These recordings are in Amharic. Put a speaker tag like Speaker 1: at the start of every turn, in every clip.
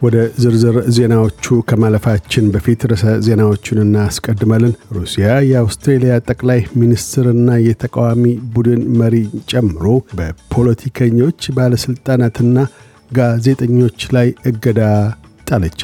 Speaker 1: ወደ ዝርዝር ዜናዎቹ ከማለፋችን በፊት ርዕሰ ዜናዎቹን እናስቀድማለን። ሩሲያ የአውስትሬልያ ጠቅላይ ሚኒስትርና የተቃዋሚ ቡድን መሪ ጨምሮ በፖለቲከኞች ባለሥልጣናትና ጋዜጠኞች ላይ እገዳ ጣለች።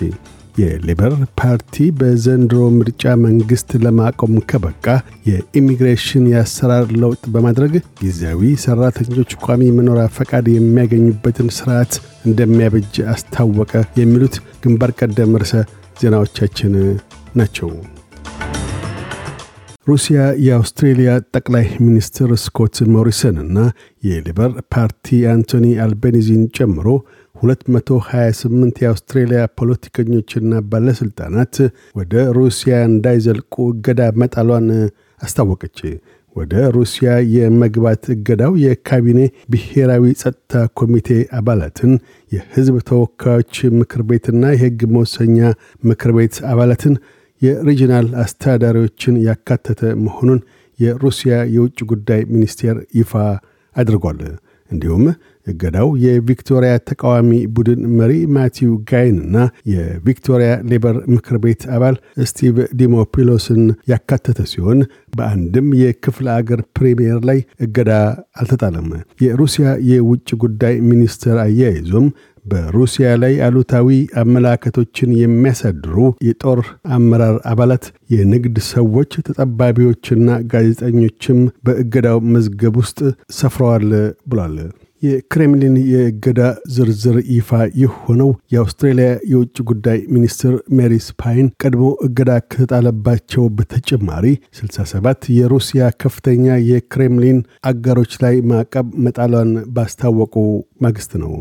Speaker 1: የሌበር ፓርቲ በዘንድሮ ምርጫ መንግሥት ለማቆም ከበቃ የኢሚግሬሽን የአሰራር ለውጥ በማድረግ ጊዜያዊ ሠራተኞች ቋሚ መኖሪያ ፈቃድ የሚያገኙበትን ሥርዓት እንደሚያበጅ አስታወቀ። የሚሉት ግንባር ቀደም ርዕሰ ዜናዎቻችን ናቸው። ሩሲያ የአውስትሬልያ ጠቅላይ ሚኒስትር ስኮት ሞሪሰን እና የሊበር ፓርቲ አንቶኒ አልቤኒዚን ጨምሮ 228 የአውስትሬልያ ፖለቲከኞችና ባለሥልጣናት ወደ ሩሲያ እንዳይዘልቁ እገዳ መጣሏን አስታወቀች። ወደ ሩሲያ የመግባት እገዳው የካቢኔ ብሔራዊ ጸጥታ ኮሚቴ አባላትን፣ የሕዝብ ተወካዮች ምክር ቤትና የሕግ መወሰኛ ምክር ቤት አባላትን፣ የ regional አስተዳዳሪዎችን ያካተተ መሆኑን የሩሲያ የውጭ ጉዳይ ሚኒስቴር ይፋ አድርጓል። እንዲሁም እገዳው የቪክቶሪያ ተቃዋሚ ቡድን መሪ ማቲው ጋይንና የቪክቶሪያ ሌበር ምክር ቤት አባል ስቲቭ ዲሞፒሎስን ያካተተ ሲሆን በአንድም የክፍለ አገር ፕሪምየር ላይ እገዳ አልተጣለም። የሩሲያ የውጭ ጉዳይ ሚኒስትር አያይዞም በሩሲያ ላይ አሉታዊ አመለካከቶችን የሚያሳድሩ የጦር አመራር አባላት፣ የንግድ ሰዎች፣ ተጠባቢዎችና ጋዜጠኞችም በእገዳው መዝገብ ውስጥ ሰፍረዋል ብሏል። የክሬምሊን የእገዳ ዝርዝር ይፋ የሆነው የአውስትሬልያ የውጭ ጉዳይ ሚኒስትር ማሪስ ፔይን ቀድሞ እገዳ ከተጣለባቸው በተጨማሪ 67 የሩሲያ ከፍተኛ የክሬምሊን አጋሮች ላይ ማዕቀብ መጣሏን ባስታወቁ ማግስት ነው።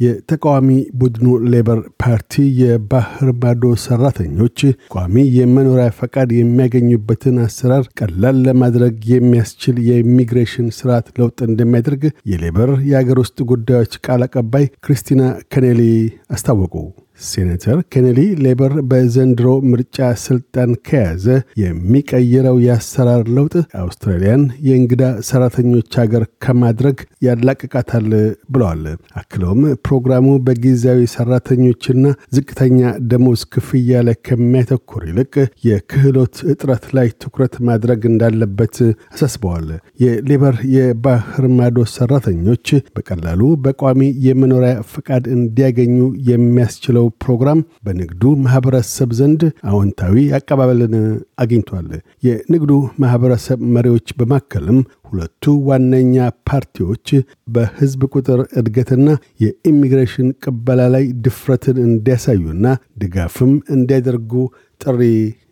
Speaker 1: የተቃዋሚ ቡድኑ ሌበር ፓርቲ የባህር ማዶ ሰራተኞች ቋሚ የመኖሪያ ፈቃድ የሚያገኙበትን አሰራር ቀላል ለማድረግ የሚያስችል የኢሚግሬሽን ስርዓት ለውጥ እንደሚያደርግ የሌበር የአገር ውስጥ ጉዳዮች ቃል አቀባይ ክሪስቲና ኬኔሊ አስታወቁ። ሴናተር ኬኔሊ ሌበር በዘንድሮ ምርጫ ስልጣን ከያዘ የሚቀይረው የአሰራር ለውጥ አውስትራሊያን የእንግዳ ሰራተኞች ሀገር ከማድረግ ያላቅቃታል ብለዋል። አክለውም ፕሮግራሙ በጊዜያዊ ሰራተኞችና ዝቅተኛ ደሞዝ ክፍያ ላይ ከሚያተኩር ይልቅ የክህሎት እጥረት ላይ ትኩረት ማድረግ እንዳለበት አሳስበዋል። የሌበር የባህር ማዶ ሰራተኞች በቀላሉ በቋሚ የመኖሪያ ፈቃድ እንዲያገኙ የሚያስችለው ፕሮግራም በንግዱ ማህበረሰብ ዘንድ አዎንታዊ አቀባበልን አግኝቷል። የንግዱ ማህበረሰብ መሪዎች በማከልም ሁለቱ ዋነኛ ፓርቲዎች በህዝብ ቁጥር እድገትና የኢሚግሬሽን ቅበላ ላይ ድፍረትን እንዲያሳዩና ድጋፍም እንዲያደርጉ ጥሪ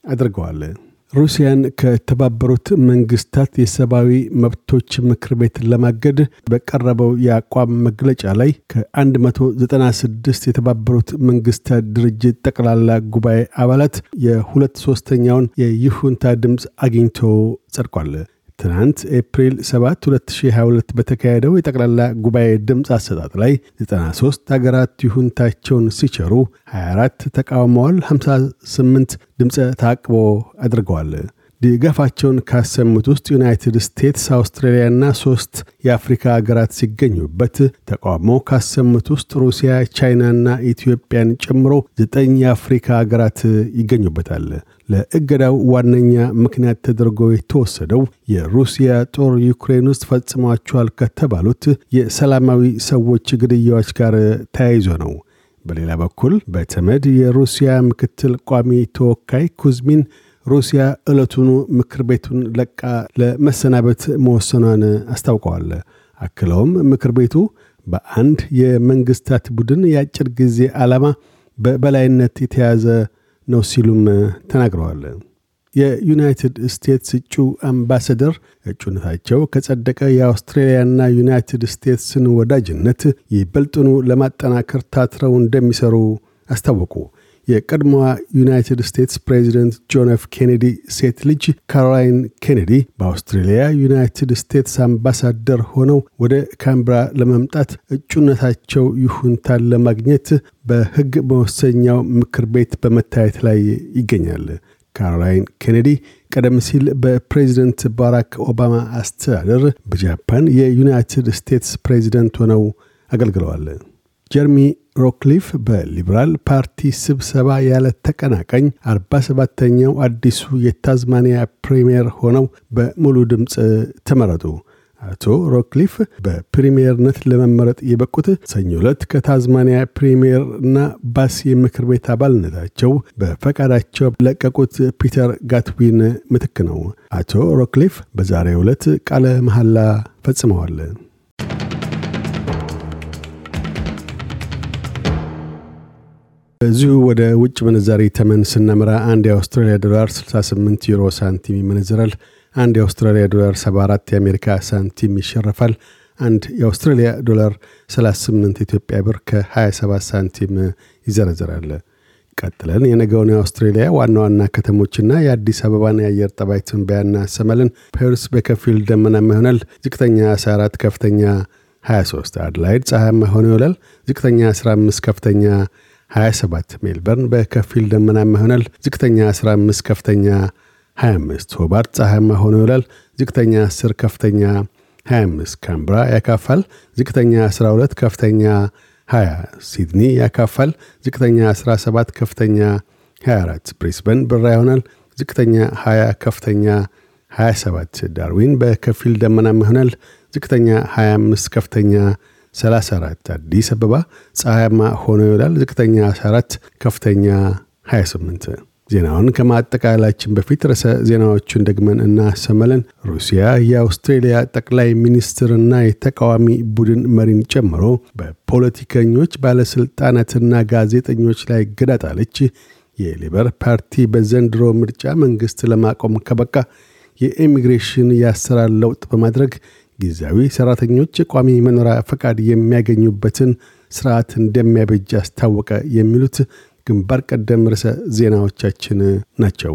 Speaker 1: አድርገዋል። ሩሲያን ከተባበሩት መንግስታት የሰብአዊ መብቶች ምክር ቤት ለማገድ በቀረበው የአቋም መግለጫ ላይ ከ196 የተባበሩት መንግስታት ድርጅት ጠቅላላ ጉባኤ አባላት የሁለት ሶስተኛውን የይሁንታ ድምፅ አግኝቶ ጸድቋል። ትናንት ኤፕሪል 7 2022 በተካሄደው የጠቅላላ ጉባኤ ድምፅ አሰጣጥ ላይ 93 ሀገራት ይሁንታቸውን ሲቸሩ 24 ተቃውመዋል፣ 58 ድምፀ ታቅቦ አድርገዋል። ድጋፋቸውን ካሰሙት ውስጥ ዩናይትድ ስቴትስ፣ አውስትራሊያና ሶስት የአፍሪካ ሀገራት ሲገኙበት ተቃውሞ ካሰሙት ውስጥ ሩሲያ፣ ቻይናና ኢትዮጵያን ጨምሮ ዘጠኝ የአፍሪካ ሀገራት ይገኙበታል። ለእገዳው ዋነኛ ምክንያት ተደርጎ የተወሰደው የሩሲያ ጦር ዩክሬን ውስጥ ፈጽሟቸዋል ከተባሉት የሰላማዊ ሰዎች ግድያዎች ጋር ተያይዞ ነው። በሌላ በኩል በተመድ የሩሲያ ምክትል ቋሚ ተወካይ ኩዝሚን ሩሲያ ዕለቱኑ ምክር ቤቱን ለቃ ለመሰናበት መወሰኗን አስታውቀዋል። አክለውም ምክር ቤቱ በአንድ የመንግስታት ቡድን የአጭር ጊዜ ዓላማ በበላይነት የተያዘ ነው ሲሉም ተናግረዋል። የዩናይትድ ስቴትስ እጩ አምባሳደር እጩነታቸው ከጸደቀ የአውስትሬልያና ዩናይትድ ስቴትስን ወዳጅነት ይበልጥኑ ለማጠናከር ታትረው እንደሚሰሩ አስታወቁ። የቀድሞዋ ዩናይትድ ስቴትስ ፕሬዚደንት ጆን ኤፍ ኬኔዲ ሴት ልጅ ካሮላይን ኬኔዲ በአውስትሬልያ ዩናይትድ ስቴትስ አምባሳደር ሆነው ወደ ካምብራ ለመምጣት እጩነታቸው ይሁንታን ለማግኘት በሕግ መወሰኛው ምክር ቤት በመታየት ላይ ይገኛል። ካሮላይን ኬኔዲ ቀደም ሲል በፕሬዚደንት ባራክ ኦባማ አስተዳደር በጃፓን የዩናይትድ ስቴትስ ፕሬዚደንት ሆነው አገልግለዋል። ጀርሚ ሮክሊፍ በሊበራል ፓርቲ ስብሰባ ያለ ተቀናቃኝ 47ተኛው አዲሱ የታዝማኒያ ፕሪምየር ሆነው በሙሉ ድምፅ ተመረጡ። አቶ ሮክሊፍ በፕሪምየርነት ለመመረጥ የበቁት ሰኞ ዕለት ከታዝማኒያ ፕሪምየር እና ባስ የምክር ቤት አባልነታቸው በፈቃዳቸው ለቀቁት ፒተር ጋትዌይን ምትክ ነው። አቶ ሮክሊፍ በዛሬ ዕለት ቃለ መሐላ ፈጽመዋል። እዚሁ ወደ ውጭ ምንዛሪ ተመን ስናምራ አንድ የአውስትራሊያ ዶላር 68 ዩሮ ሳንቲም ይመነዝራል። አንድ የአውስትራሊያ ዶላር 74 የአሜሪካ ሳንቲም ይሸረፋል። አንድ የአውስትራሊያ ዶላር 38 ኢትዮጵያ ብር ከ27 ሳንቲም ይዘረዘራል። ቀጥለን የነገውን የአውስትሬሊያ ዋና ዋና ከተሞችና የአዲስ አበባን የአየር ጠባይ ትንበያ እናሰማለን። ፐርስ በከፊል ደመናማ ይሆናል። ዝቅተኛ 14፣ ከፍተኛ 23። አድላይድ ፀሐያማ ሆኖ ይውላል። ዝቅተኛ 15፣ ከፍተኛ 27። ሜልበርን በከፊል ደመናማ ይሆናል። ዝቅተኛ 15፣ ከፍተኛ 25 ሆባርት ፀሐያማ ሆኖ ይውላል። ዝቅተኛ 10 ከፍተኛ 25 ካምብራ ያካፋል። ዝቅተኛ 12 ከፍተኛ 20 ሲድኒ ያካፋል። ዝቅተኛ 17 ከፍተኛ 24 ብሪስበን ብራ ይሆናል። ዝቅተኛ 20 ከፍተኛ 27 ዳርዊን በከፊል ደመናማ ይሆናል። ዝቅተኛ 25 ከፍተኛ 34 አዲስ አበባ ፀሐያማ ሆኖ ይውላል። ዝቅተኛ 14 ከፍተኛ 28 ዜናውን ከማጠቃላችን በፊት ርዕሰ ዜናዎቹን ደግመን እናሰማለን። ሩሲያ የአውስትሬልያ ጠቅላይ ሚኒስትርና የተቃዋሚ ቡድን መሪን ጨምሮ በፖለቲከኞች ባለሥልጣናትና ጋዜጠኞች ላይ ገዳ ጣለች። የሊበር ፓርቲ በዘንድሮ ምርጫ መንግሥት ለማቆም ከበቃ የኢሚግሬሽን የአሰራር ለውጥ በማድረግ ጊዜያዊ ሠራተኞች ቋሚ መኖሪያ ፈቃድ የሚያገኙበትን ስርዓት እንደሚያበጅ አስታወቀ። የሚሉት ግንባር ቀደም ርዕሰ ዜናዎቻችን ናቸው።